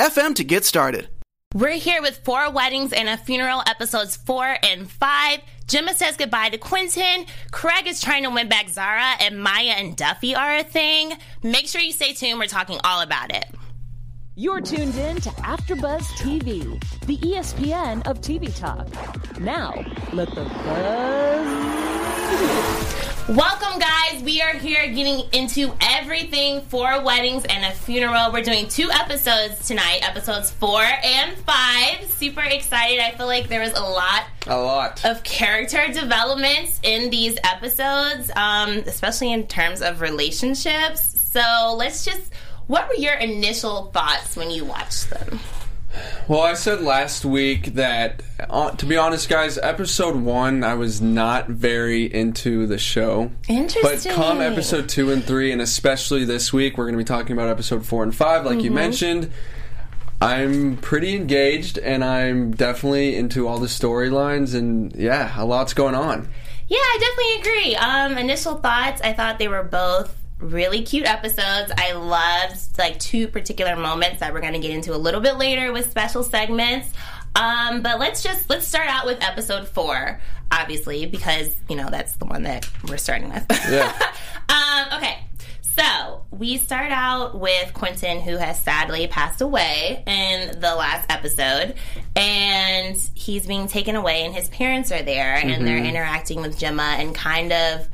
FM to get started. We're here with Four Weddings and a Funeral, episodes four and five. Gemma says goodbye to Quentin. Craig is trying to win back Zara, and Maya and Duffy are a thing. Make sure you stay tuned. We're talking all about it. You're tuned in to AfterBuzz TV, the ESPN of TV talk. Now, let the buzz. Welcome, guys. We are here getting into everything for weddings and a funeral. We're doing two episodes tonight, episodes four and five. Super excited. I feel like there was a lot, a lot of character developments in these episodes, um, especially in terms of relationships. So let's just. What were your initial thoughts when you watched them? Well, I said last week that, uh, to be honest, guys, episode one, I was not very into the show. Interesting. But come episode two and three, and especially this week, we're going to be talking about episode four and five, like mm-hmm. you mentioned. I'm pretty engaged, and I'm definitely into all the storylines, and yeah, a lot's going on. Yeah, I definitely agree. Um, initial thoughts, I thought they were both really cute episodes. I loved like two particular moments that we're going to get into a little bit later with special segments. Um, but let's just let's start out with episode four, obviously, because you know that's the one that we're starting with. Yeah. um, okay. So we start out with Quentin, who has sadly passed away in the last episode, and he's being taken away, and his parents are there, mm-hmm. and they're mm-hmm. interacting with Gemma and kind of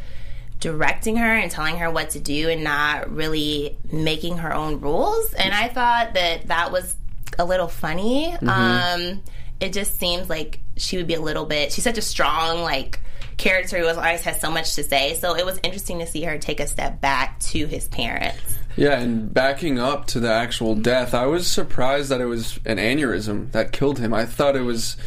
directing her and telling her what to do and not really making her own rules. And I thought that that was a little funny. Mm-hmm. Um, it just seems like she would be a little bit. She's such a strong like character who always has so much to say. So it was interesting to see her take a step back to his parents. Yeah, and backing up to the actual death, I was surprised that it was an aneurysm that killed him. I thought it was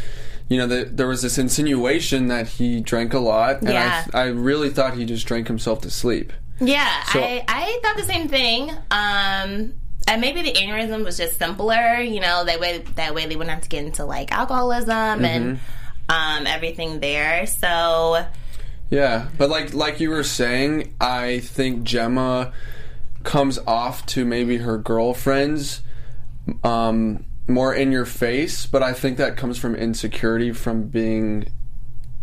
you know, the, there was this insinuation that he drank a lot, and yeah. I, I really thought he just drank himself to sleep. Yeah, so, I, I thought the same thing. Um, and maybe the aneurysm was just simpler. You know, that way that way they wouldn't have to get into like alcoholism mm-hmm. and um, everything there. So yeah, but like like you were saying, I think Gemma comes off to maybe her girlfriends. Um, more in your face, but I think that comes from insecurity from being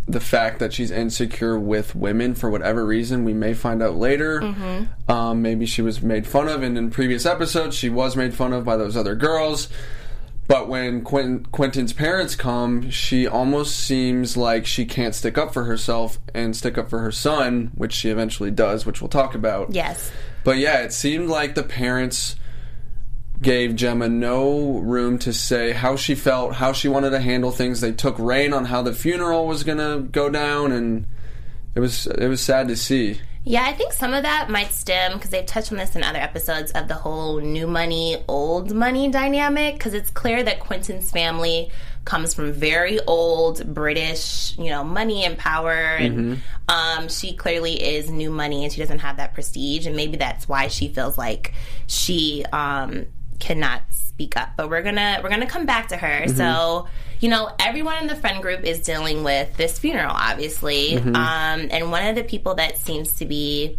the fact that she's insecure with women for whatever reason. We may find out later. Mm-hmm. Um, maybe she was made fun of, and in previous episodes, she was made fun of by those other girls. But when Quentin, Quentin's parents come, she almost seems like she can't stick up for herself and stick up for her son, which she eventually does, which we'll talk about. Yes. But yeah, it seemed like the parents gave Gemma no room to say how she felt, how she wanted to handle things. They took reign on how the funeral was going to go down, and it was it was sad to see. Yeah, I think some of that might stem because they've touched on this in other episodes of the whole new money, old money dynamic. Because it's clear that Quentin's family comes from very old British, you know, money and power, and mm-hmm. um, she clearly is new money, and she doesn't have that prestige, and maybe that's why she feels like she um, cannot speak up but we're gonna we're gonna come back to her mm-hmm. so you know everyone in the friend group is dealing with this funeral obviously mm-hmm. um, and one of the people that seems to be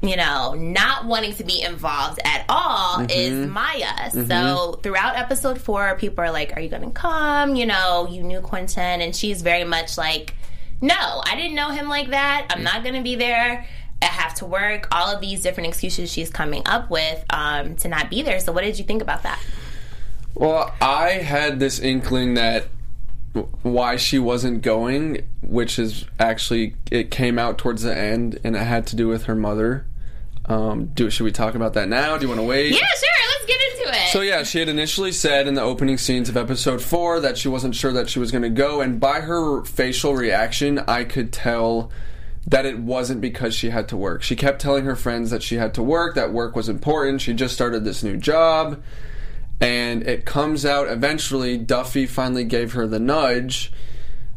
you know not wanting to be involved at all mm-hmm. is maya so mm-hmm. throughout episode four people are like are you gonna come you know you knew quentin and she's very much like no i didn't know him like that i'm not gonna be there I have to work, all of these different excuses she's coming up with um, to not be there. So, what did you think about that? Well, I had this inkling that why she wasn't going, which is actually it came out towards the end, and it had to do with her mother. Um, do should we talk about that now? Do you want to wait? Yeah, sure. Let's get into it. So yeah, she had initially said in the opening scenes of episode four that she wasn't sure that she was going to go, and by her facial reaction, I could tell that it wasn't because she had to work. She kept telling her friends that she had to work, that work was important. She just started this new job. And it comes out eventually, Duffy finally gave her the nudge.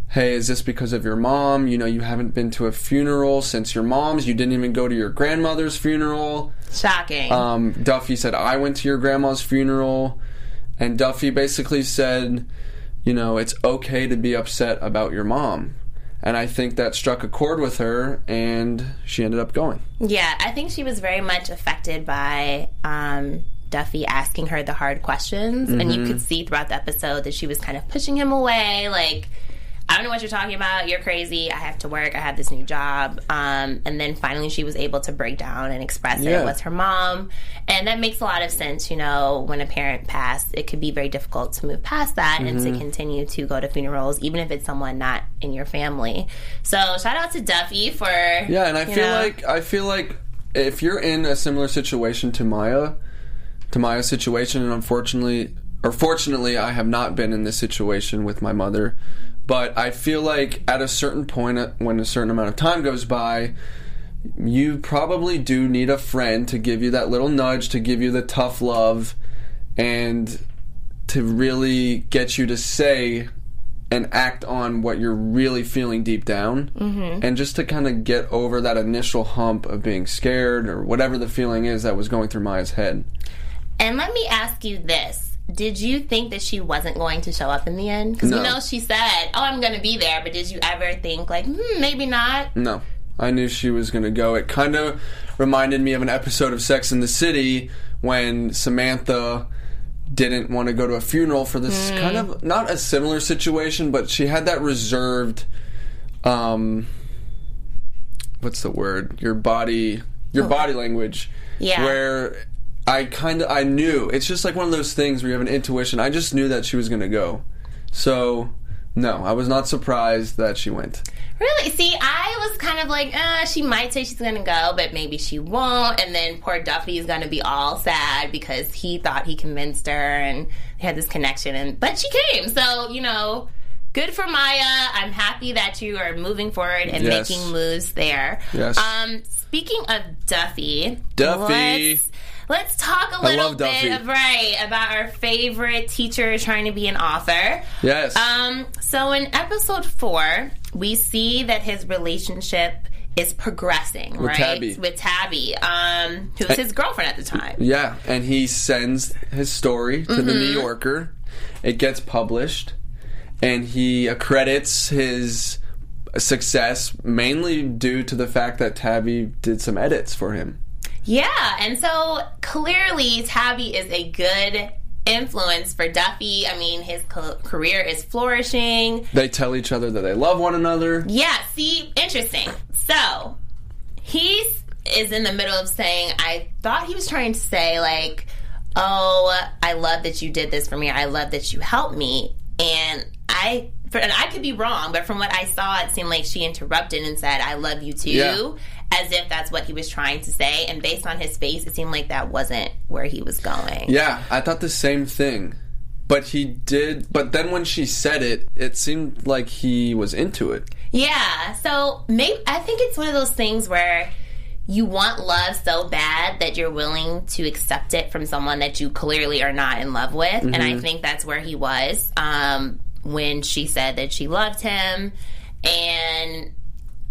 Hey, is this because of your mom? You know, you haven't been to a funeral since your mom's. You didn't even go to your grandmother's funeral. Shocking. Um, Duffy said, I went to your grandma's funeral. And Duffy basically said, you know, it's okay to be upset about your mom. And I think that struck a chord with her, and she ended up going. Yeah, I think she was very much affected by um, Duffy asking her the hard questions. And you Mm-hmm. could see throughout the episode that she was kind of pushing him away. Like, I don't know what you're talking about. You're crazy. I have to work. I have this new job. Um, and then finally, she was able to break down and express that Yeah. it was her mom. And that makes a lot of sense. You know, when a parent passed, it could be very difficult to move past that and Mm-hmm. to continue to go to funerals, even if it's someone not in your family. So, shout out to Duffy for. Yeah, and I feel know- like I feel like if you're in a similar situation to Maya, to Maya's situation, and unfortunately, or fortunately, I have not been in this situation with my mother. But I feel like at a certain point, uh, when a certain amount of time goes by, you probably do need a friend to give you that little nudge, to give you the tough love, and to really get you to say and act on what you're really feeling deep down Mm-hmm. and just to kind of get over that initial hump of being scared or whatever the feeling is that was going through Maya's head. And let me ask you this. Did you think that she wasn't going to show up in the end? Because No. we know she said, "Oh, I'm going to be there," but did you ever think like, hmm, maybe not? No. I knew she was going to go. It kind of reminded me of an episode of Sex in the City when Samantha didn't want to go to a funeral for this kind of not a similar situation, but she had that reserved um what's the word? Your body your body language. Yeah. Where I kind of I knew. It's just like one of those things where you have an intuition. I just knew that she was going to go. So, no, I was not surprised that she went. Really? See, I was kind of like, uh, she might say she's going to go, but maybe she won't. And then poor Duffy is going to be all sad because he thought he convinced her and they had this connection. And but she came, so you know. Good for Maya. I'm happy that you are moving forward and Yes. making moves there. Yes. Um, speaking of Duffy, Duffy. Let's, talk a little bit of right about our favorite teacher trying to be an author. Yes. Um, so in episode four, we see that his relationship is progressing, right? Tabby. With Tabby, um, who was his girlfriend at the time. Yeah, and he sends his story to the New Yorker. It gets published, and he accredits his success mainly due to the fact that Tabby did some edits for him. Yeah, and so clearly Tabby is a good influence for Duffy. I mean, his co- career is flourishing. They tell each other that they love one another. Yeah, see, interesting. So he's is in the middle of saying, I thought he was trying to say like, "Oh, I love that you did this for me. I love that you helped me." And I, for, and I could be wrong, but from what I saw, it seemed like she interrupted and said, "I love you too." Yeah. As if that's what he was trying to say, and based on his face, it seemed like that wasn't where he was going. Yeah, I thought the same thing. But he did. But then when she said it, it seemed like he was into it. Yeah. So maybe I think it's one of those things where you want love so bad that you're willing to accept it from someone that you clearly are not in love with. And I think that's where he was um, when she said that she loved him. And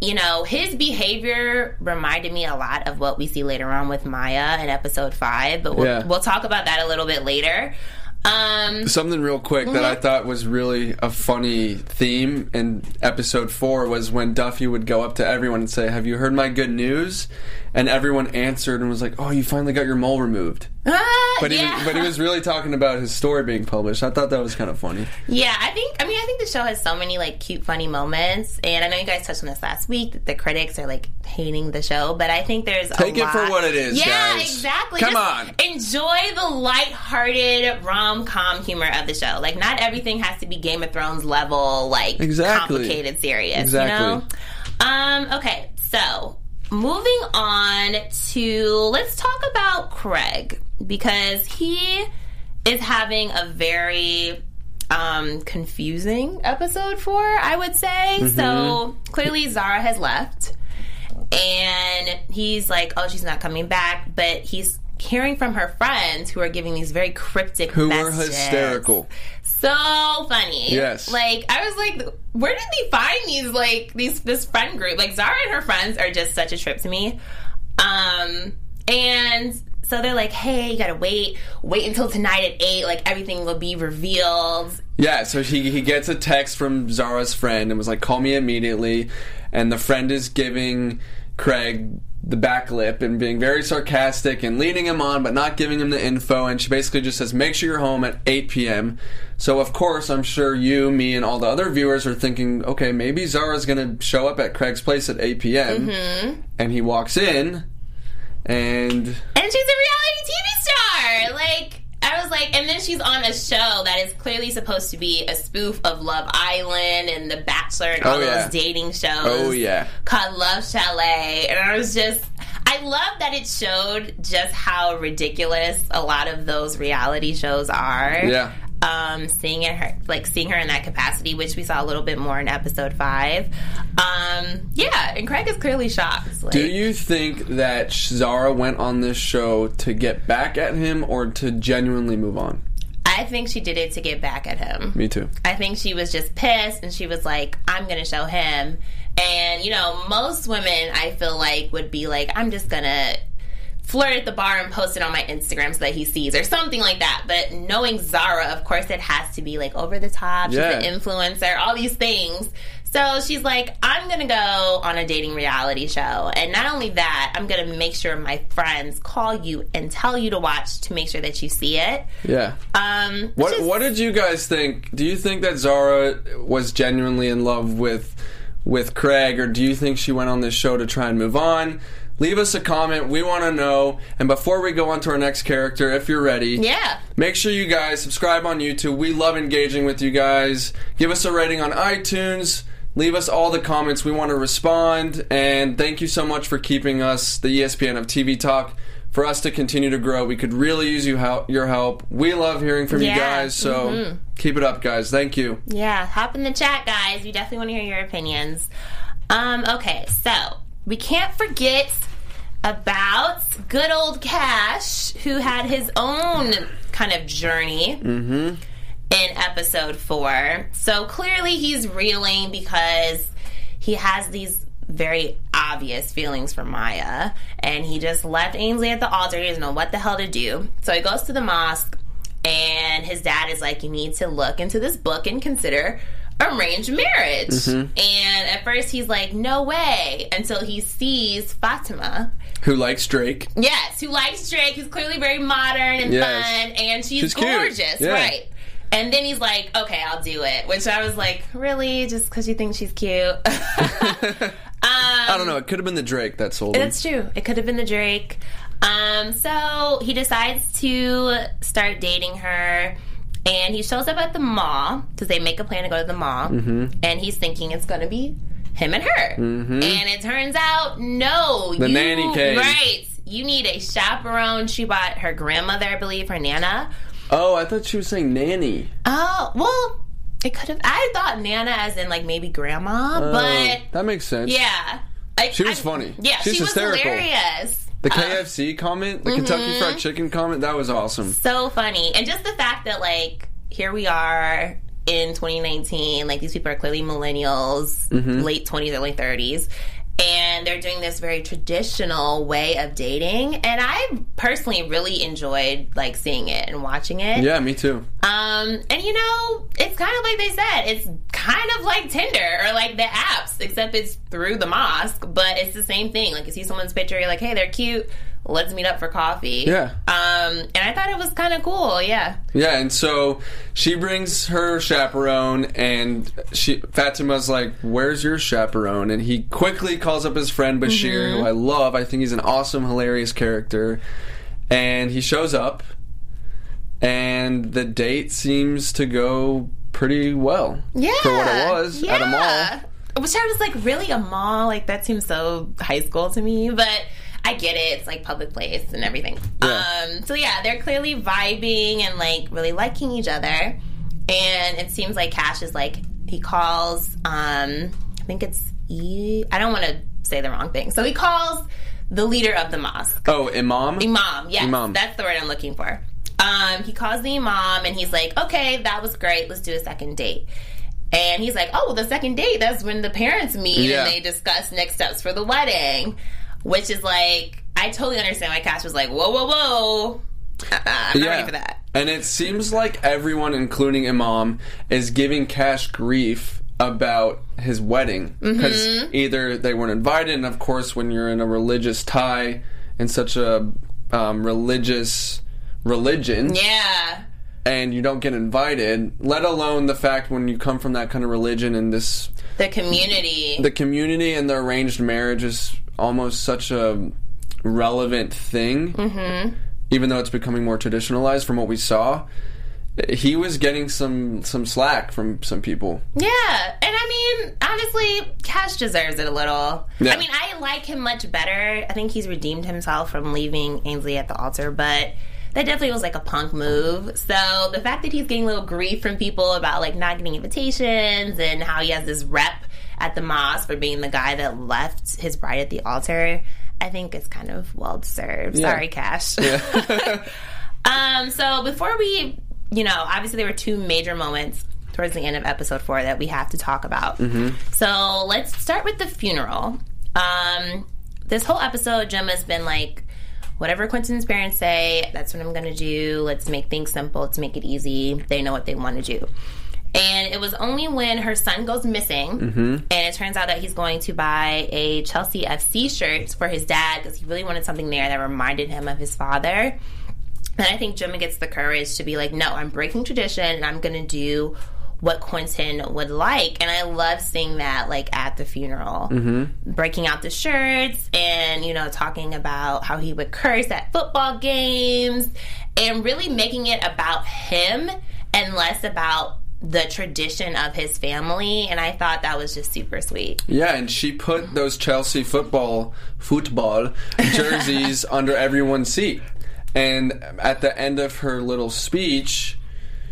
you know, his behavior reminded me a lot of what we see later on with Maya in episode five, but we'll, Yeah. we'll talk about that a little bit later. Um, Something real quick that I thought was really a funny theme in episode four was when Duffy would go up to everyone and say, Have you heard my good news? And everyone answered and was like, Oh, you finally got your mole removed. ah, But, yeah. he, but he was really talking about his story being published. I thought that was kind of funny. Yeah, I think. I mean, I think the show has so many like cute, funny moments, and I know you guys touched on this last week. That the critics are like hating the show, but I think there's Take it for what it is, Yeah, guys. exactly. Come Just on. enjoy the light-hearted rom-com humor of the show. Like, not everything has to be Game of Thrones level, like Exactly. complicated, serious. Exactly. You know. Um. Okay. Moving on to let's talk about Craig because he is having a very um, confusing episode four, I would say. So clearly, Zara has left, and he's like, "Oh, she's not coming back," but he's hearing from her friends who are giving these very cryptic Who were hysterical. So funny. Yes. Like I was like, where did they find these like these this friend group? Like Zara and her friends are just such a trip to me. Um and so they're like, hey, you gotta wait, wait until tonight at eight, like everything will be revealed. Yeah, so he he gets a text from Zara's friend and was like, "Call me immediately." And the friend is giving Craig the back lip and being very sarcastic and leading him on, but not giving him the info. And she basically just says, "Make sure you're home at 8 p.m." So of course, I'm sure you, me, and all the other viewers are thinking, "Okay, maybe Zara's gonna show up at Craig's place at 8 p.m." Mm-hmm. And he walks in, and And she's a reality TV star. Like I was like, and then she's on a show that is clearly supposed to be a spoof of Love Island and The Bachelor and oh, all Oh, yeah. those dating shows. Oh, yeah. called Love Chalet, and I was just. I love that it showed just how ridiculous a lot of those reality shows are. Yeah. Um, seeing it, her like seeing her in that capacity, which we saw a little bit more in episode five. Um, yeah, and Craig is clearly shocked. Like, Do you think that Zara went on this show to get back at him or to genuinely move on? I think she did it to get back at him. Me too. I think she was just pissed and she was like, I'm going to show him. And, you know, most women I feel like would be like, I'm just going to flirt at the bar and post it on my Instagram so that he sees or something like that. But knowing Zara, of course, it has to be like over the top. She's Yeah. an influencer, all these things. So she's like, I'm gonna go on a dating reality show. And not only that, I'm gonna make sure my friends call you and tell you to watch to make sure that you see it. Yeah. Um, What just- What did you guys think? Do you think that Zara was genuinely in love with with Craig, or do you think she went on this show to try and move on? Leave us a comment. We want to know. And before we go on to our next character, if you're ready, Yeah. make sure you guys subscribe on YouTube. We love engaging with you guys. Give us a rating on iTunes. Leave us all the comments. We want to respond. And thank you so much for keeping us the ESPN of TV Talk. For us to continue to grow, we could really use you help, your help. We love hearing from you guys. So keep it up, guys. Thank you. Yeah, hop in the chat, guys. We definitely want to hear your opinions. Um, okay, so we can't forget about good old Cash, who had his own kind of journey mm-hmm. in episode four. So clearly he's reeling because he has these very obvious feelings for Maya, and he just left Ainsley at the altar. He doesn't know what the hell to do. So he goes to the mosque, and his dad is like, "You need to look into this book and consider." Arranged marriage. Mm-hmm. And at first he's like, no way, until he sees Fatima. Who likes Drake? Yes, who likes Drake, who's clearly very modern and Yes. fun, and she's, She's cute. gorgeous, Yeah. right? And then he's like, "Okay, I'll do it." Which I was like, "Really? Just because you think she's cute?" I don't know. It could have been the Drake that sold him. That's true. It could have been the Drake. Um, so he decides to start dating her, and he shows up at the mall because they make a plan to go to the mall, Mm-hmm. and he's thinking it's going to be him and her. And it turns out, no, The you, nanny came. Right. You need a chaperone. She bought her grandmother, I believe, her nana. Oh, I thought she was saying nanny. Oh, well, it could have. I thought nana as in like maybe grandma, Oh, but that makes sense. yeah. Like, She was I- funny. Yeah, She's she was hysterical. hilarious. The Uh, KFC comment, the Kentucky mm-hmm. Fried Chicken comment, that was awesome. so funny. And just the fact that like here we are in 2019, like these people are clearly millennials, Mm-hmm. late 20s, early 30s. And they're doing this very traditional way of dating, and I personally really enjoyed like seeing it and watching it. Yeah, me too. Um, and you know, it's kind of like they said, it's kind of like Tinder or like the apps, except it's through the mosque, but it's the same thing. Like you see someone's picture, you're like, hey, they're cute. Let's meet up for coffee. Yeah. Um, and I thought it was kind of cool. Yeah. Yeah, and so she brings her chaperone, and she Fatima's like, "Where's your chaperone?" And he quickly calls up his friend Bashir, Mm-hmm. who I love. I think he's an awesome, hilarious character. And he shows up, and the date seems to go pretty well. Yeah. for what it was at a mall. Yeah. Which I was like, really a mall? Like that seems so high school to me, but I get it. It's like public place and everything. Yeah. Um, so yeah, they're clearly vibing and like really liking each other. And it seems like Cash is like he calls. Um, I think it's E. I don't want to say the wrong thing. So he calls the leader of the mosque. Oh, Imam. Imam, yes, Imam. that's the word I'm looking for. Um, he calls the imam and he's like, "Okay, that was great. Let's do a second date." And he's like, "Oh, well, the second date. That's when the parents meet Yeah. and they discuss next steps for the wedding." Which is like, I totally understand why Cash was like, "Whoa, whoa, whoa." Uh-uh, I'm not ready for that. And it seems like everyone, including Imam, is giving Cash grief about his wedding because Mm-hmm. either they weren't invited, and of course, when you're in a religious tie in such a um, religious religion, Yeah. and you don't get invited, let alone the fact when you come from that kind of religion and this The community. the community and the arranged marriage is almost such a relevant thing, mm-hmm. even though it's becoming more traditionalized from what we saw. He was getting some some slack from some people. Yeah, and I mean, honestly, Cash deserves it a little. Yeah. I mean, I like him much better. I think he's redeemed himself from leaving Ainsley at the altar, but that definitely was like a punk move. So the fact that he's getting a little grief from people about like not getting invitations and how he has this rep at the mosque for being the guy that left his bride at the altar, I think it's kind of well deserved. Sorry, Cash. Yeah. Um, so before we, you know, obviously there were two major moments towards the end of episode four that we have to talk about. So let's start with the funeral. Um, this whole episode, Gemma's been like, whatever Quentin's parents say, that's what I'm going to do. Let's make things simple. Let's make it easy. They know what they want to do. And it was only when her son goes missing, and it turns out that he's going to buy a Chelsea FC shirt for his dad because he really wanted something there that reminded him of his father. And I think Gemma gets the courage to be like, no, I'm breaking tradition and I'm going to do what Quentin would like. And I love seeing that, like, at the funeral. Mm-hmm. Breaking out the shirts and, you know, talking about how he would curse at football games and really making it about him and less about the tradition of his family. And I thought that was just super sweet. Yeah, and she put those Chelsea football football jerseys under everyone's seat. And at the end of her little speech,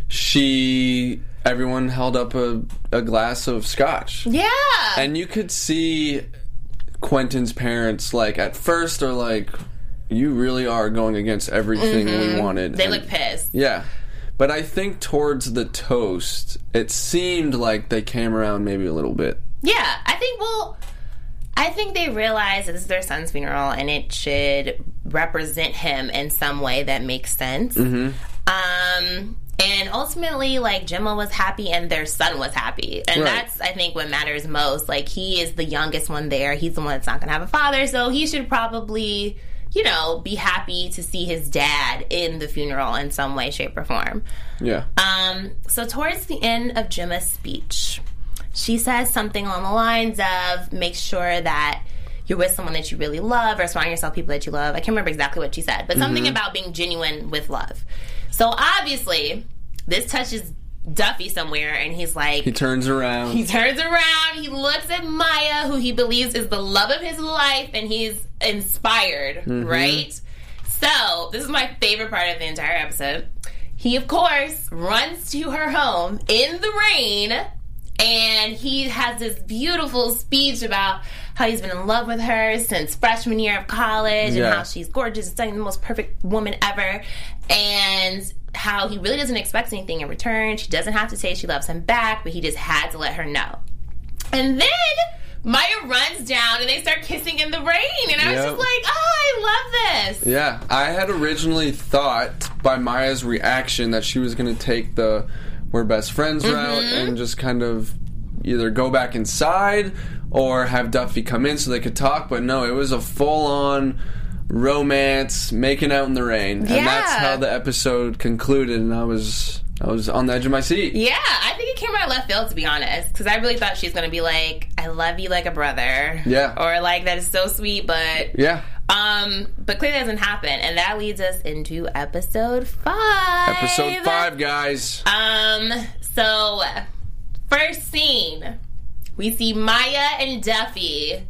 she everyone held up a, a glass of scotch. Yeah. And you could see Quentin's parents like at first are like you really are going against everything we wanted. Mm-hmm. they And- look pissed. Yeah. But I think towards the toast, it seemed like they came around maybe a little bit. Yeah, I think well I think they realize that this is their son's funeral and it should represent him in some way that makes sense. Um and ultimately like Gemma was happy and their son was happy. And Right. that's I think what matters most. Like he is the youngest one there. He's the one that's not going to have a father, so he should probably you know, be happy to see his dad in the funeral in some way, shape, or form. Yeah. Um, so towards the end of Gemma's speech, she says something along the lines of make sure that you're with someone that you really love or surround yourself with people that you love. I can't remember exactly what she said, but something about being genuine with love. So obviously, this touches Duffy somewhere, and he's like, He turns around. he turns around, he looks at Maya, who he believes is the love of his life, and he's inspired, mm-hmm. right? So, this is my favorite part of the entire episode. He, of course, runs to her home in the rain, and he has this beautiful speech about how he's been in love with her since freshman year of college and how she's gorgeous and the most perfect woman ever. And how he really doesn't expect anything in return. She doesn't have to say she loves him back, but he just had to let her know. And then Maya runs down and they start kissing in the rain. And I was just like, oh, I love this. Yeah, I had originally thought by Maya's reaction that she was going to take the we're best friends mm-hmm. route and just kind of either go back inside or have Duffy come in so they could talk. But no, it was a full on romance, making out in the rain, and that's how the episode concluded. And I was I was on the edge of my seat. Yeah, I think it came out of left field to be honest, because I really thought she was going to be like, "I love you like a brother," Yeah. or like that is so sweet, but Yeah, um, but clearly that doesn't happen, and that leads us into episode five. episode five, guys. Um, so first scene, we see Maya and Duffy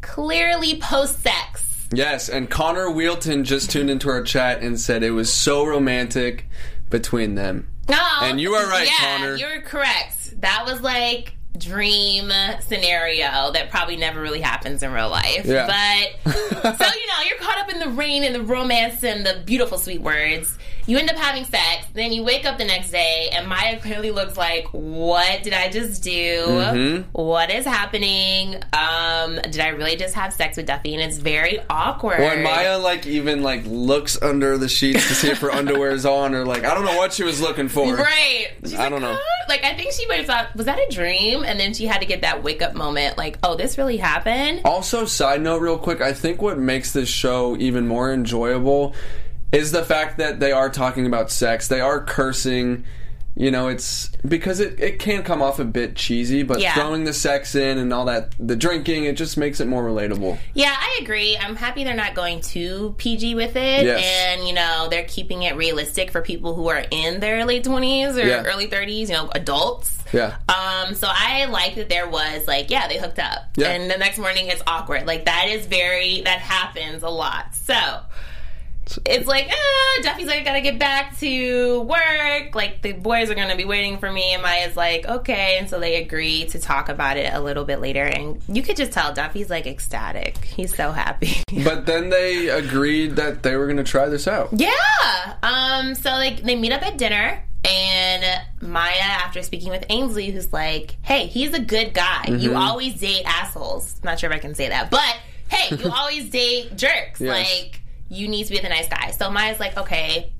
clearly post sex. Yes, and Connor Wheelton just tuned into our chat and said it was so romantic between them. Oh, And you are right, yeah, Connor. You're correct. That was like dream scenario that probably never really happens in real life. Yeah. But so you know, you're caught up in the rain and the romance and the beautiful sweet words. You end up having sex, then you wake up the next day, and Maya clearly looks like, "What did I just do? Mm-hmm. What is happening? Um, did I really just have sex with Duffy?" And it's very awkward. When Maya like even like looks under the sheets to see if her underwear is on, or like I don't know what she was looking for. Right. She's I like, don't know. "Huh?" Like, I think she might have thought, was that a dream? And then she had to get that wake up moment, like, oh, this really happened. Also, side note, real quick, I think what makes this show even more enjoyable is the fact that they are talking about sex. They are cursing. You know, it's because it, it can come off a bit cheesy, but Yeah. throwing the sex in and all that, the drinking, it just makes it more relatable. Yeah, I agree. I'm happy they're not going too PG with it. Yes. And, you know, they're keeping it realistic for people who are in their late 20s or Yeah. early 30s, you know, adults. Yeah. Um, so I like that there was like, yeah, they hooked up. Yeah. And the next morning it's awkward. Like that is very that happens a lot. So it's like, ah, Duffy's like, I gotta get back to work. Like the boys are gonna be waiting for me, and Maya's like, okay. And so they agree to talk about it a little bit later, and you could just tell Duffy's like ecstatic. He's so happy. But then they agreed that they were going to try this out. Yeah. Um. So like they meet up at dinner, and Maya, after speaking with Ainsley, who's like, "Hey, he's a good guy. You always date assholes." Not sure if I can say that, but hey, you always date jerks. Yes. Like you need to be the nice guy. So Maya's like, "Okay."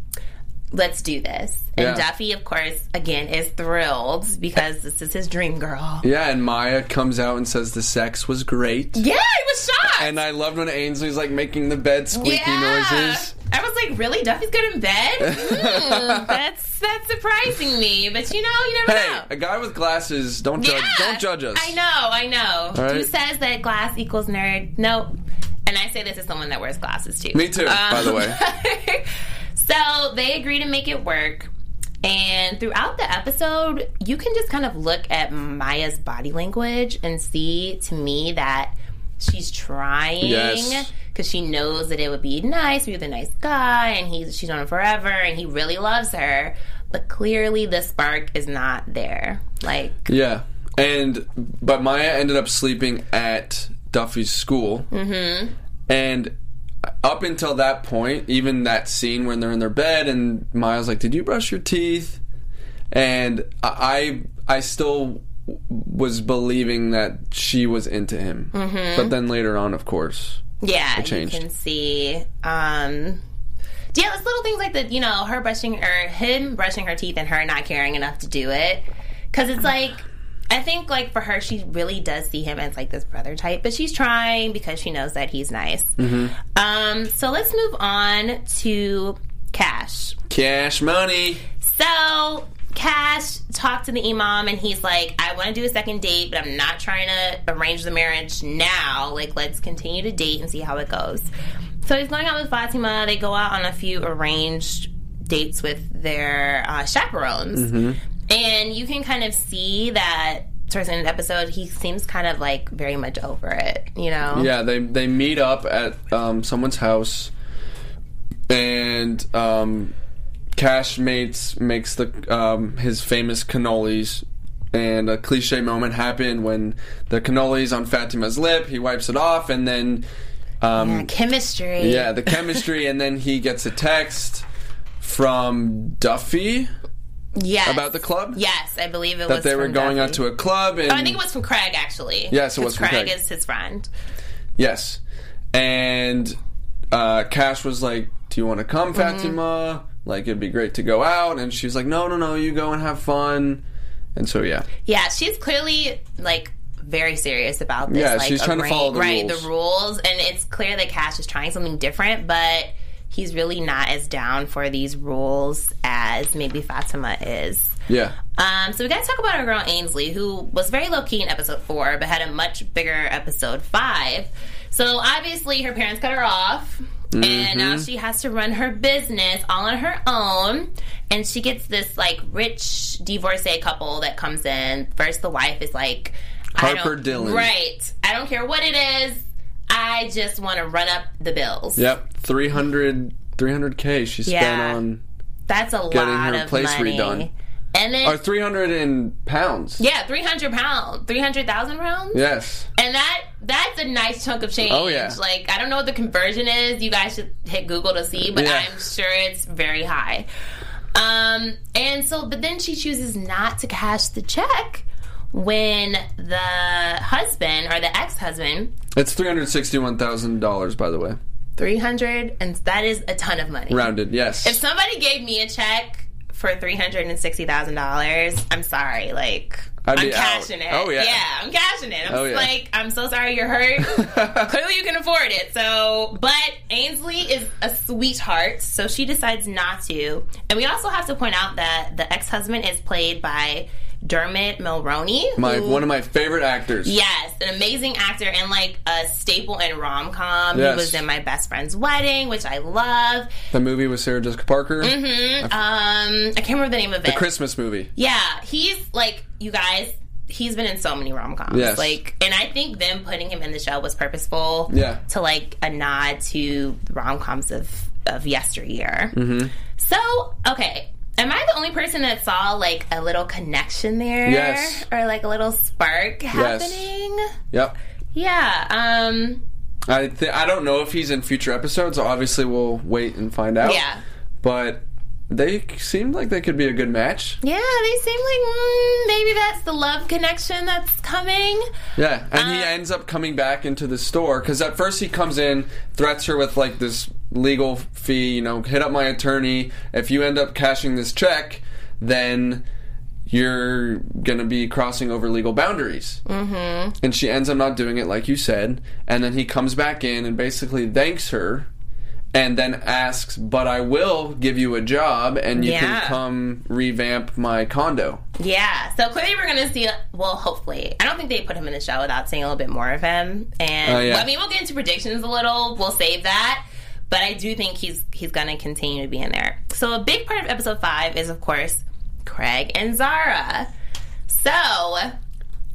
Let's do this. And Yeah. Duffy, of course, again, is thrilled because this is his dream girl. Yeah, and Maya comes out and says the sex was great. Yeah, I was shocked. And I loved when Ainsley's like making the bed squeaky noises. I was like, really? Duffy's good in bed? Hmm, that's that's surprising me. But you know, you never Hey, know. a guy with glasses, don't judge Yeah. don't judge us. I know, I know. All Who says that glass equals nerd? Nope. And I say this as someone that wears glasses too. Me too, by the way. so they agree to make it work. And throughout the episode, you can just kind of look at Maya's body language and see to me that she's trying Yes. because she knows that it would be nice to be with a nice guy and he's she's known him forever and he really loves her. But clearly the spark is not there. Like Yeah. And but Maya ended up sleeping at Duffy's school. Mm-hmm. And up until that point, even that scene when they're in their bed and Miles like, "Did you brush your teeth?" And I I still was believing that she was into him. Mm-hmm. But then later on, of course. Yeah, you changed. can see. Um, yeah, it's little things like that. You know, her brushing or him brushing her teeth and her not caring enough to do it. Because it's like, I think like for her, she really does see him as like this brother type, but she's trying because she knows that he's nice. Mm-hmm. Um, so let's move on to Cash. Cash money. So Cash talked to the imam and he's like, I want to do a second date, but I'm not trying to arrange the marriage now. Like, let's continue to date and see how it goes. So he's going out with Fatima. They go out on a few arranged dates with their uh, chaperones. And you can kind of see that towards the end of the episode, he seems kind of like very much over it, you know? Yeah, they they meet up at um, someone's house, and um, Cash mates makes the um, his famous cannolis. And a cliche moment happened when the cannolis on Fatima's lip. He wipes it off, and then um, Yeah, chemistry. yeah, the chemistry, and then he gets a text from Duffy Yes. about the club. Yes, I believe it that was they were going Duffy. out to a club, and Oh, I think it was from Craig, actually. Yes, it was Craig Craig. is his friend. Yes. And uh, Cash was like, Do you want to come, Mm-hmm. Fatima? Like, it'd be great to go out. And she's like, No, no, no, you go and have fun. And so, yeah. Yeah, she's clearly like very serious about this. Yeah, like, she's trying to follow the right rules. the rules, and it's clear that Cash is trying something different, but he's really not as down for these rules as maybe Fatima is. Yeah. Um, so we got to talk about our girl Ainsley, who was very low key in episode four, but had a much bigger episode five. So obviously her parents cut her off, and now she has to run her business all on her own. And she gets this like rich divorcee couple that comes in. First, the wife is like, Harper Dillon. right? I don't care what it is. I just want to run up the bills. Yep. 300, 300K she spent Yeah. on. That's a Getting lot her of place money. redone. And then Or 300 in pounds. yeah, three hundred pounds, three hundred thousand pounds. Yes. And that that's a nice chunk of change. Oh, yeah. Like I don't know what the conversion is. You guys should hit Google to see, but Yeah. I'm sure it's very high. Um and so but then she chooses not to cash the check when the husband or the ex-husband It's $361,000, by the way. 300 and that is a ton of money. Rounded, yes. If somebody gave me a check for $360,000, I'm sorry, like I'd I'm be out. cashing it. Oh, yeah. Yeah, I'm cashing it. I'm Oh, yeah. like, I'm so sorry you're hurt. Clearly you can afford it. So, but Ainsley is a sweetheart, so she decides not to. And we also have to point out that the ex-husband is played by Dermot Mulroney. my who- One of my favorite actors. Yes, an amazing actor and like a staple in rom com. Yes. He was in My Best Friend's Wedding, which I love. The movie with Sarah Jessica Parker. Um, I can't remember the name of it. The Christmas movie. Yeah, he's like you guys. He's been in so many rom coms. Yes. Like, and I think them putting him in the show was purposeful. Yeah. To like a nod to rom coms of of yesteryear. Mm-hmm. So okay. Am I the only person that saw like a little connection there? Yes. Or like a little spark happening? Yep. Yeah. Um I th- I don't know if he's in future episodes. Obviously, we'll wait and find out. Yeah. But they seemed like they could be a good match. Yeah, they seem like mm, maybe that's the love connection that's coming. Yeah, and he Uh, ends up coming back into the store because at first he comes in, threats her with like this legal fee. You know, hit up my attorney. If you end up cashing this check, then you're gonna be crossing over legal boundaries. Mm-hmm. And she ends up not doing it, like you said. And then he comes back in and basically thanks her. And then asks, but I will give you a job and you Yeah. can come revamp my condo. Yeah, so clearly we're gonna see. Well, hopefully, I don't think they put him in the show without seeing a little bit more of him. And Oh, yeah. I mean, we'll get into predictions a little. We'll save that, but I do think he's he's gonna continue to be in there. So a big part of episode five is, of course, Craig and Zara. So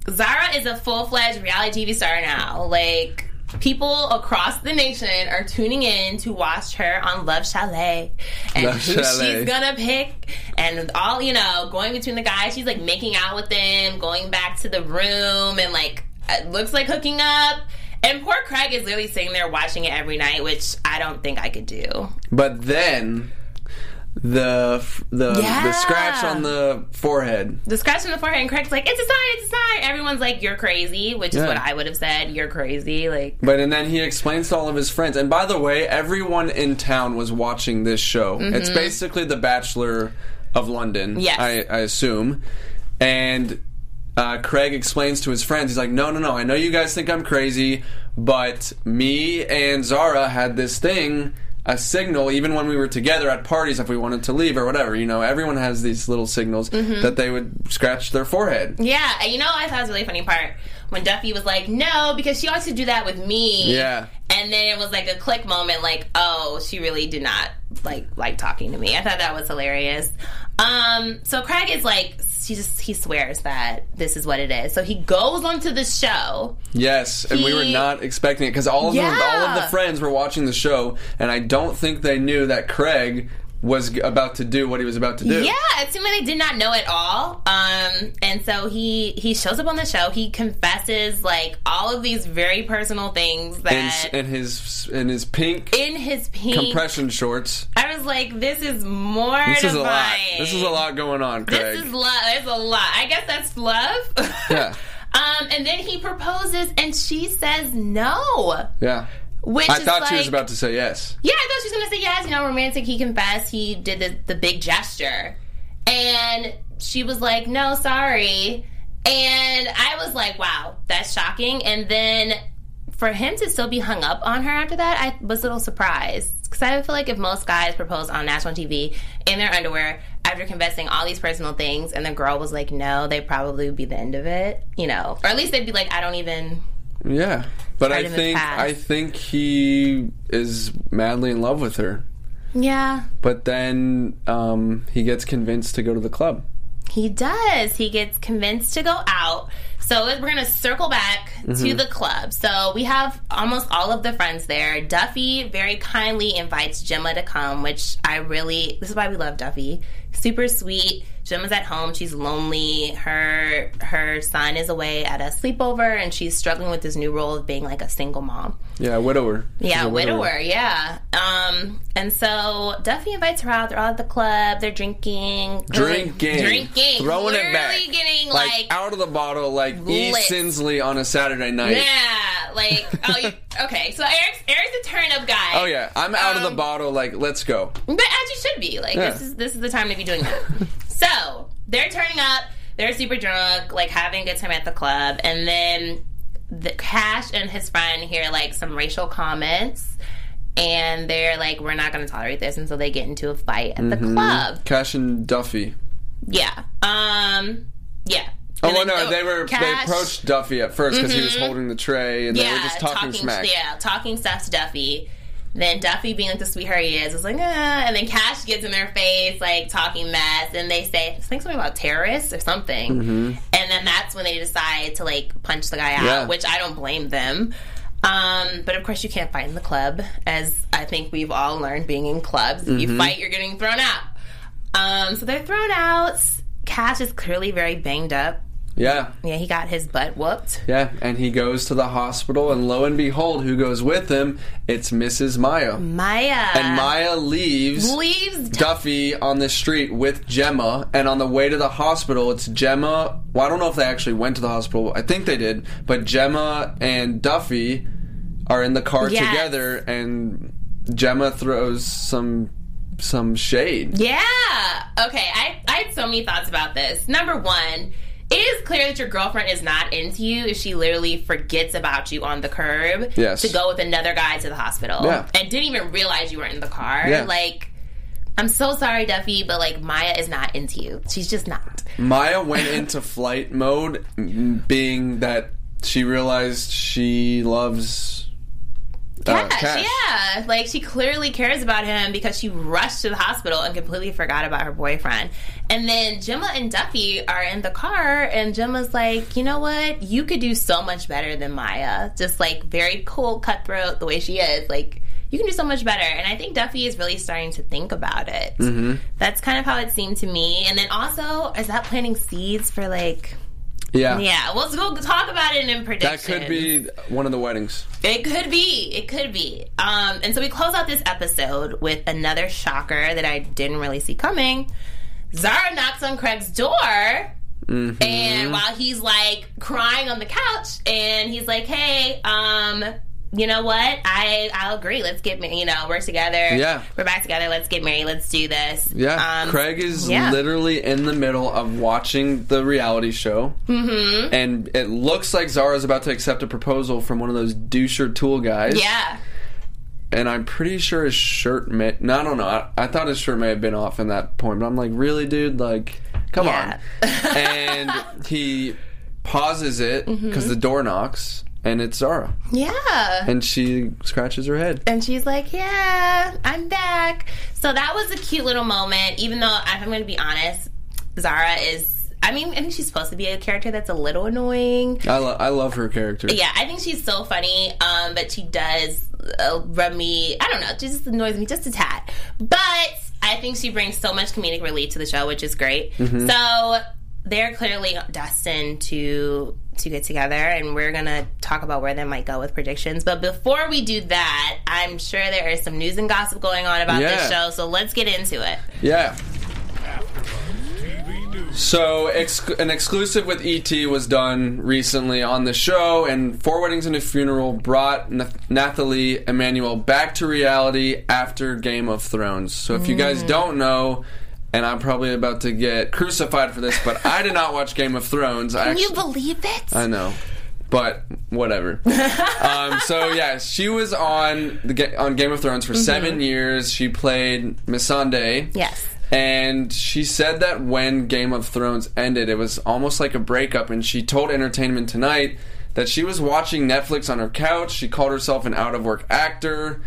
Zara is a full fledged reality TV star now. Like people across the nation are tuning in to watch her on Love Chalet and Love who Chalet. she's gonna pick and all you know going between the guys. She's like making out with them, going back to the room, and like it looks like hooking up. And poor Craig is literally sitting there watching it every night, which I don't think I could do. But then the the the scratch on the forehead. The scratch on the forehead, and Craig's like, "It's a sign, it's a sign." Everyone's like, "You're crazy," which is what I would have said. You're crazy, like. But and then he explains to all of his friends. And by the way, everyone in town was watching this show. It's basically The Bachelor of London. Mm-hmm. Yes. I, I assume. And uh, Craig explains to his friends. He's like, "No, no, no. I know you guys think I'm crazy, but me and Zara had this thing." A signal, even when we were together at parties, if we wanted to leave or whatever, you know, everyone has these little signals Mm-hmm. that they would scratch their forehead. Yeah, you know, I thought it was a really funny part when Duffy was like, "No," because she always to do that with me. Yeah. and then it was like a click moment, like, "Oh, she really did not like like talking to me." I thought that was hilarious. Um, so Craig is like, she just he swears that this is what it is. So he goes onto the show. Yes, and we were not expecting it because all of the, all of the friends were watching the show, and I don't think they knew that Craig was about to do what he was about to do. Yeah, it seemed like they did not know at all. Um, and so he he shows up on the show. He confesses like all of these very personal things that s- in his in his pink in his pink compression shorts. I was like, this is more This is a lot. This is a lot going on, Craig. This is love. It's a lot. I guess that's love. Yeah. um, and then he proposes, and she says no. yeah. Which I thought like, she was about to say yes. Yeah, I thought she was gonna say yes. You know, romantic. He confessed. He did the the big gesture, and she was like, "No, sorry." And I was like, "Wow, that's shocking." And then for him to still be hung up on her after that, I was a little surprised because I feel like if most guys propose on national TV in their underwear after confessing all these personal things, and the girl was like, "No," they probably would be the end of it, you know, or at least they'd be like, "I don't even." Yeah. But I think. I think he is madly in love with her. Yeah, But then um, he gets convinced to go to the club. He does. He gets convinced to go out. So we're going to circle back to the club. So we have almost all of the friends there. Duffy very kindly invites Gemma to come, which I really, this is why we love Duffy. Super sweet, Gemma's at home. She's lonely. Her her son is away at a sleepover, and she's struggling with this new role of being like a single mom. Yeah, widower. She's Yeah, a widower. Yeah. Um, and so Duffy invites her out. They're all at the club. They're drinking, Drinking, drinking, throwing it back, getting like, like, out of the bottle, like E. lit. Sinsley on a Saturday night. yeah, like oh, you, okay. So Eric's Eric's a turn up guy. Oh yeah, I'm out of the Um, bottle. Like, let's go. But as you should be. Like Yeah. this is this is the time to be doing that. so they're turning up. They're super drunk, like having a good time at the club, and then the Kash and his friend hear like some racial comments, and they're like, "We're not going to tolerate this," and so they get into a fight at the Mm-hmm. club. Kash and Duffy. Yeah. Um. Yeah. Oh And well, then- no, they were they approached Duffy at first because he was holding the tray and they were just talking, smack. Yeah, talking stuff to Duffy. Then Duffy, being like the sweetheart he is, was like, ah. And then Kash gets in their face, like talking mess, and they say, I think something about terrorists or something. And then that's when they decide to like punch the guy out, Yeah. which I don't blame them. Um, but of course, you can't fight in the club, as I think we've all learned being in clubs. If you fight, you're getting thrown out. Um, so they're thrown out. Kash is clearly very banged up. Yeah, Yeah, he got his butt whooped. yeah, and he goes to the hospital, and lo and behold, who goes with him? It's Mrs. Maya, Maya. and Maya leaves leaves Duffy on the street with Gemma, and on the way to the hospital, it's Gemma. Well, I don't know if they actually went to the hospital. I think they did, but Gemma and Duffy are in the car Yes. together, and Gemma throws some some shade. Yeah. Okay. I, I had so many thoughts about this. Number one, it is clear that your girlfriend is not into you if she literally forgets about you on the curb Yes. to go with another guy to the hospital Yeah. and didn't even realize you were in the car. Yeah. Like, I'm so sorry, Duffy, but like Maya is not into you. She's just not. Maya went into flight mode, being that she realized she loves uh, Kash, Kash. yeah. Like she clearly cares about him because she rushed to the hospital and completely forgot about her boyfriend. And then Gemma and Duffy are in the car, and Gemma's like, you know what? You could do so much better than Maya. Just like very cool, cutthroat, the way she is. Like, you can do so much better. And I think Duffy is really starting to think about it. Mm-hmm. That's kind of how it seemed to me. And then also, is that planting seeds for like, Yeah. yeah, we'll, we'll talk about it in prediction. That could be one of the weddings. It could be. It could be. Um, and so we close out this episode with another shocker that I didn't really see coming. Zara knocks on Craig's door. Mm-hmm. And while he's like crying on the couch, and he's like, "Hey, um, you know what? I I'll agree. Let's get married. You know, we're together. Yeah. we're back together. Let's get married. Let's do this. Yeah, Um, Craig is yeah. literally in the middle of watching the reality show, mm-hmm. and it looks like Zara's about to accept a proposal from one of those doucher tool guys. Yeah, and I'm pretty sure his shirt may. No, I don't know. I, I thought his shirt may have been off in that point, but I'm like, really, dude? Like, come Yeah. on. and he pauses it because Mm-hmm. the door knocks, and it's Zara, yeah. and she scratches her head. And she's like, "Yeah, I'm back." So that was a cute little moment. Even though, if I'm going to be honest, Zara is. I mean, I think she's supposed to be a character that's a little annoying. I, lo- I love her character. Yeah, I think she's so funny. Um, but she does uh, rub me. I don't know. She just annoys me just a tad. But I think she brings so much comedic relief to the show, which is great. So they're clearly destined to to get together, and we're gonna talk about where they might go with predictions. But before we do that, I'm sure there is some news and gossip going on about this show. So let's get into it. Yeah. So, ex- an exclusive with ET was done recently on the show, and Four Weddings and a Funeral brought Nathalie Emmanuel back to reality after Game of Thrones. So, if you guys mm. don't know, and I'm probably about to get crucified for this, but I did not watch Game of Thrones. I Can you believe it? I know, but whatever. um, so yeah, she was on the on Game of Thrones for seven years. She played Missandei. yes. And she said that when Game of Thrones ended, it was almost like a breakup. And she told Entertainment Tonight that she was watching Netflix on her couch. She called herself an out of work actor.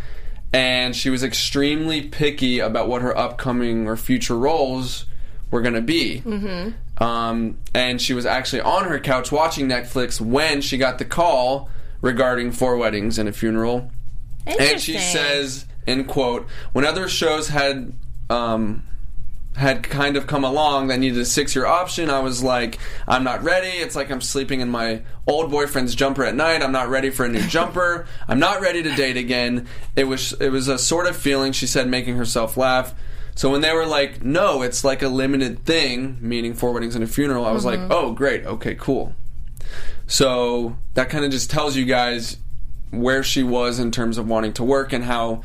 And she was extremely picky about what her upcoming or future roles were going to be. Mm-hmm. Um, and she was actually on her couch watching Netflix when she got the call regarding Four Weddings and a Funeral. And she says, in quote, when other shows had um, had kind of come along that needed a six year option, I was like, I'm not ready. It's like I'm sleeping in my old boyfriend's jumper at night. I'm not ready for a new jumper. I'm not ready to date again. It was it was a sort of feeling, she said, making herself laugh. So when they were like, no, it's like a limited thing, meaning four weddings and a funeral, I was like, mm-hmm. oh, great, okay, cool. So that kind of just tells you guys where she was in terms of wanting to work and how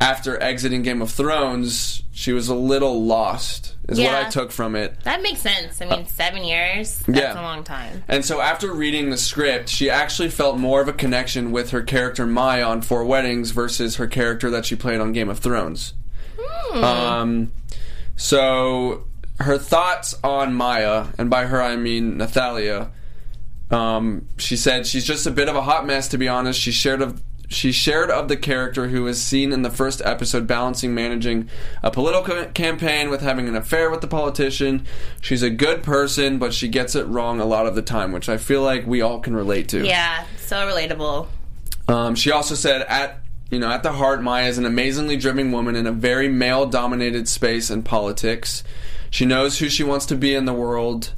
after exiting Game of Thrones, she was a little lost, is what I took from it. That makes sense. I mean, seven years. That's yeah. a long time. And so after reading the script, she actually felt more of a connection with her character Maya on Four Weddings versus her character that she played on Game of Thrones. Um, so her thoughts on Maya, and by her I mean Nathalia. Um, she said she's just a bit of a hot mess, to be honest. She shared of she shared of the character who is seen in the first episode balancing managing a political campaign with having an affair with the politician. She's a good person, but she gets it wrong a lot of the time, which I feel like we all can relate to. Yeah, so relatable. Um, she also said at you know at the heart, Maya is an amazingly driven woman in a very male-dominated space in politics. She knows who she wants to be in the world,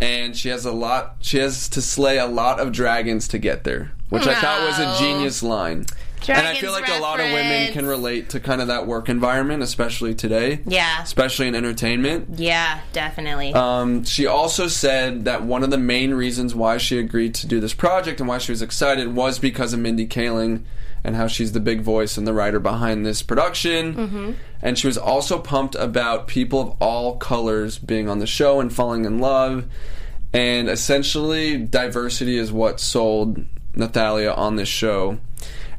and she has a lot. She has to slay a lot of dragons to get there, which I thought was a genius line. and I feel like Dragons a lot of women can relate to kind of that work environment, especially today. Yeah. Especially in entertainment. Yeah, definitely. Um, she also said that one of the main reasons why she agreed to do this project and why she was excited was because of Mindy Kaling and how she's the big voice and the writer behind this production. And she was also pumped about people of all colors being on the show and falling in love. And essentially, diversity is what sold Nathalia on this show.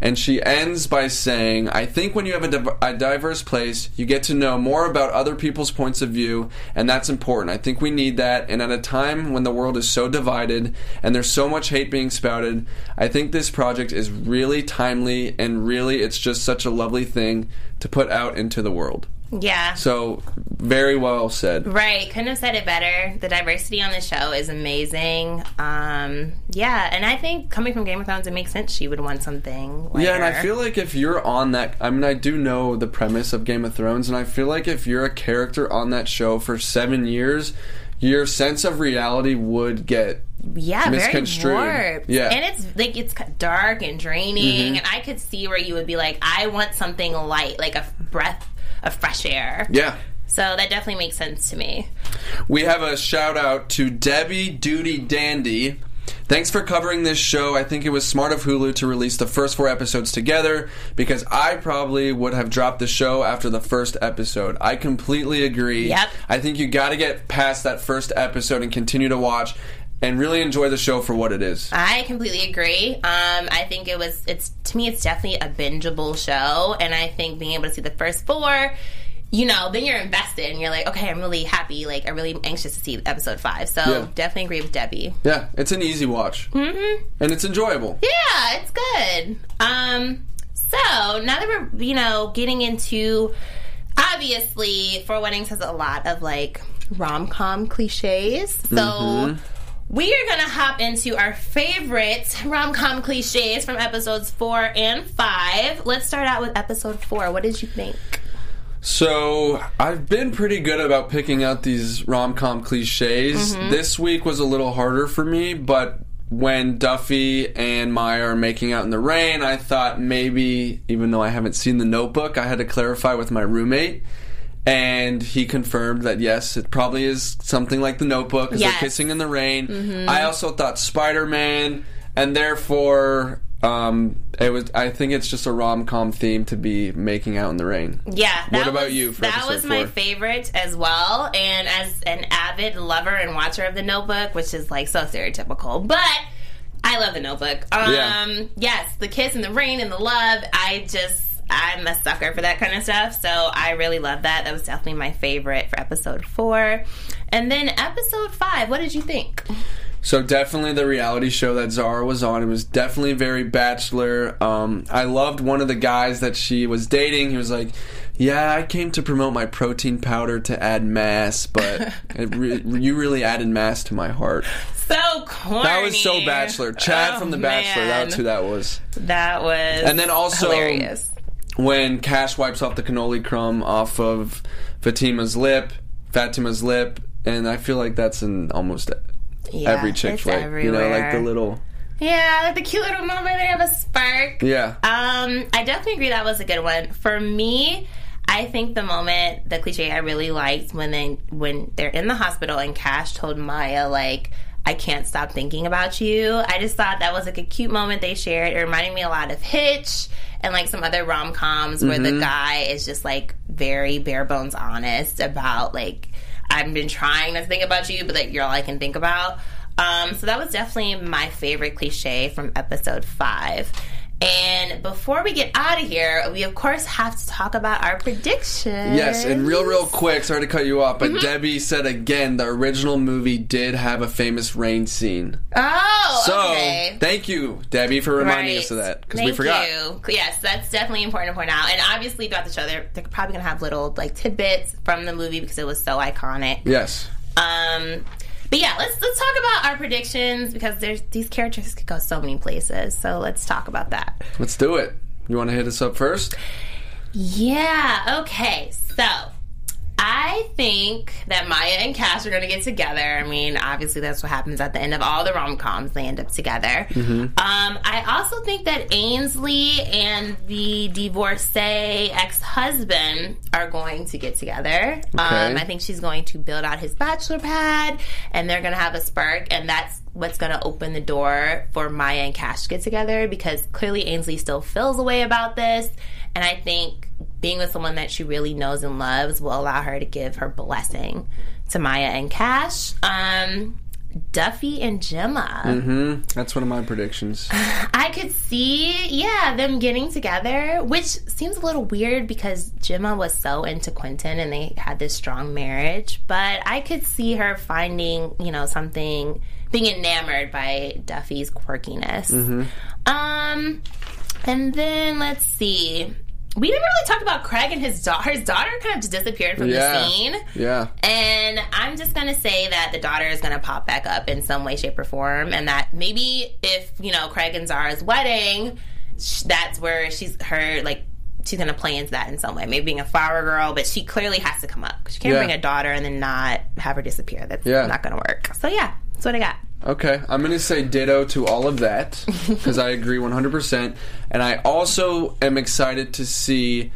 And she ends by saying, I think when you have a, div- a diverse place, you get to know more about other people's points of view, and that's important. I think we need that. And at a time when the world is so divided and there's so much hate being spouted, I think this project is really timely, and really, it's just such a lovely thing to put out into the world. Yeah. So, very well said. Right, couldn't have said it better. The diversity on the show is amazing. Um, yeah, and I think coming from Game of Thrones, it makes sense she would want something. Lighter. Yeah, and I feel like if you're on that, I mean, I do know the premise of Game of Thrones, and I feel like if you're a character on that show for seven years, your sense of reality would get. yeah, very misconstrued. warped. Yeah. and it's like it's dark and draining, and I could see where you would be like, I want something light, like a breath of fresh air. Yeah. So that definitely makes sense to me. We have a shout out to Debbie Duty Dandy. Thanks for covering this show. I think it was smart of Hulu to release the first four episodes together because I probably would have dropped the show after the first episode. I completely agree. Yep. I think you got to get past that first episode and continue to watch and really enjoy the show for what it is. I completely agree. Um, I think it was. It's to me, it's definitely a bingeable show, and I think being able to see the first four, you know, then you're invested, and you're like, okay, I'm really happy. Like, I'm really anxious to see episode five. So Yeah. definitely agree with Debbie. Yeah, it's an easy watch. Mm-hmm. And it's enjoyable. Yeah, it's good. Um, so now that we're you know getting into, obviously, Four Weddings has a lot of like rom com cliches. So. We are gonna hop into our favorite rom com cliches from episodes four and five. Let's start out with episode four. What did you think? So I've been pretty good about picking out these rom com cliches. Mm-hmm. This week was a little harder for me, but when Duffy and Maya are making out in the rain, I thought maybe, even though I haven't seen the notebook, I had to clarify with my roommate. And he confirmed that yes, it probably is something like the notebook, Yes. they're kissing in the rain. I also thought Spider Man, and therefore, um, it was. I think it's just a rom com theme to be making out in the rain. Yeah. What about was- you for that was my four? favorite as well. And as an avid lover and watcher of the Notebook, which is like so stereotypical, but I love the Notebook. Um, Yeah. Yes, the kiss and the rain and the love. I just. I'm a sucker for that kind of stuff, so I really love that. That was definitely my favorite for episode four. And then episode five, what did you think? So definitely the reality show that Zara was on. It was definitely very bachelor. Um, I loved one of the guys that she was dating. He was like, "Yeah, I came to promote my protein powder to add mass, but it re- you really added mass to my heart." So corny. That was so bachelor. Chad Oh, from The Bachelor. man. That's who that was. That was And then also- hilarious. When Kash wipes off the cannoli crumb off of Fatima's lip, Fatima's lip, and I feel like that's in almost Yeah, every chick flick. You know, like the little Yeah, like the cute little moment they have a spark. yeah. Um, I definitely agree that was a good one. For me, I think the moment, the cliche I really liked when they when they're in the hospital and Kash told Maya like, "I can't stop thinking about you." I just thought that was like a cute moment they shared. It reminded me a lot of Hitch and like some other rom coms where the guy is just like very bare bones honest about like, "I've been trying to think about you, but like you're all I can think about." Um, so that was definitely my favorite cliche from episode five. And before we get out of here, we of course have to talk about our predictions. Yes, and real, real quick, sorry to cut you off, but Mm-hmm. Debbie said again the original movie did have a famous rain scene. Oh, So, okay. thank you, Debbie, for reminding Right. us of that because we forgot. You. Yes, that's definitely important to point out. And obviously, throughout the show, they're, they're probably going to have little like tidbits from the movie because it was so iconic. Yes. Um, but yeah, let's let's talk about our predictions because there's these characters could go so many places. So let's talk about that. Let's do it. You want to hit us up first? Yeah, okay. So I think that Maya and Kash are going to get together. I mean, obviously, that's what happens at the end of all the rom coms. They end up together. Um, I also think that Ainsley and the divorcee ex husband are going to get together. Um, I think she's going to build out his bachelor pad, and they're going to have a spark, and that's what's going to open the door for Maya and Kash to get together because clearly Ainsley still feels a way about this. And I think being with someone that she really knows and loves will allow her to give her blessing to Maya and Kash. Um, Duffy and Gemma. Mm-hmm. That's one of my predictions. I could see, yeah, them getting together, which seems a little weird because Gemma was so into Quentin and they had this strong marriage. But I could see her finding, you know, something, being enamored by Duffy's quirkiness. Um, and then let's see. We didn't really talk about Craig and his daughter. His daughter kind of disappeared from Yeah. the scene. Yeah. And I'm just gonna say that the daughter is gonna pop back up in some way, shape, or form, and that maybe if you know Craig and Zara's wedding, sh- that's where she's her like she's gonna play into that in some way. Maybe being a flower girl, but she clearly has to come up. She can't Yeah. bring a daughter and then not have her disappear. That's Yeah. not gonna work. So yeah, that's what I got. Okay, I'm going to say ditto to all of that because I agree 100%. And I also am excited to see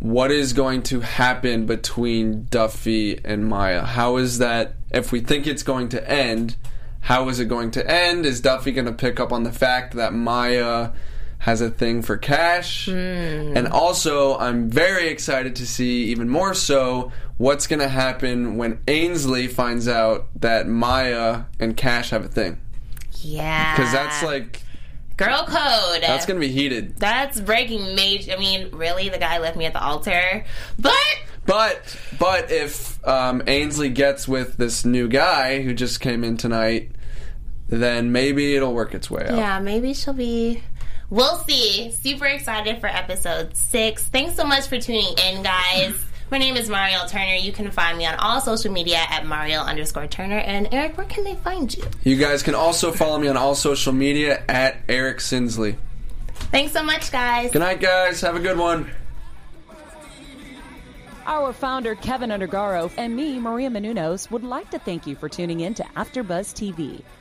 what is going to happen between Duffy and Maya. How is that, if we think it's going to end, how is it going to end? Is Duffy going to pick up on the fact that Maya has a thing for Kash? And also, I'm very excited to see, even more so, what's going to happen when Ainsley finds out that Maya and Kash have a thing. Yeah, Because that's like, girl code. that's going to be heated. That's breaking major. I mean, really, the guy left me at the altar, but But, but if um, Ainsley gets with this new guy who just came in tonight, then maybe it'll work its way out. Yeah, maybe she'll be. We'll see. Super excited for episode six. Thanks so much for tuning in, guys. My name is Mariel Turner. You can find me on all social media at Mariel underscore Turner. And Eric, where can they find you? You guys can also follow me on all social media at Eric Sinsley. Thanks so much, guys. Good night, guys. Have a good one. Our founder, Kevin Undergaro, and me, Maria Menounos, would like to thank you for tuning in to AfterBuzz TV.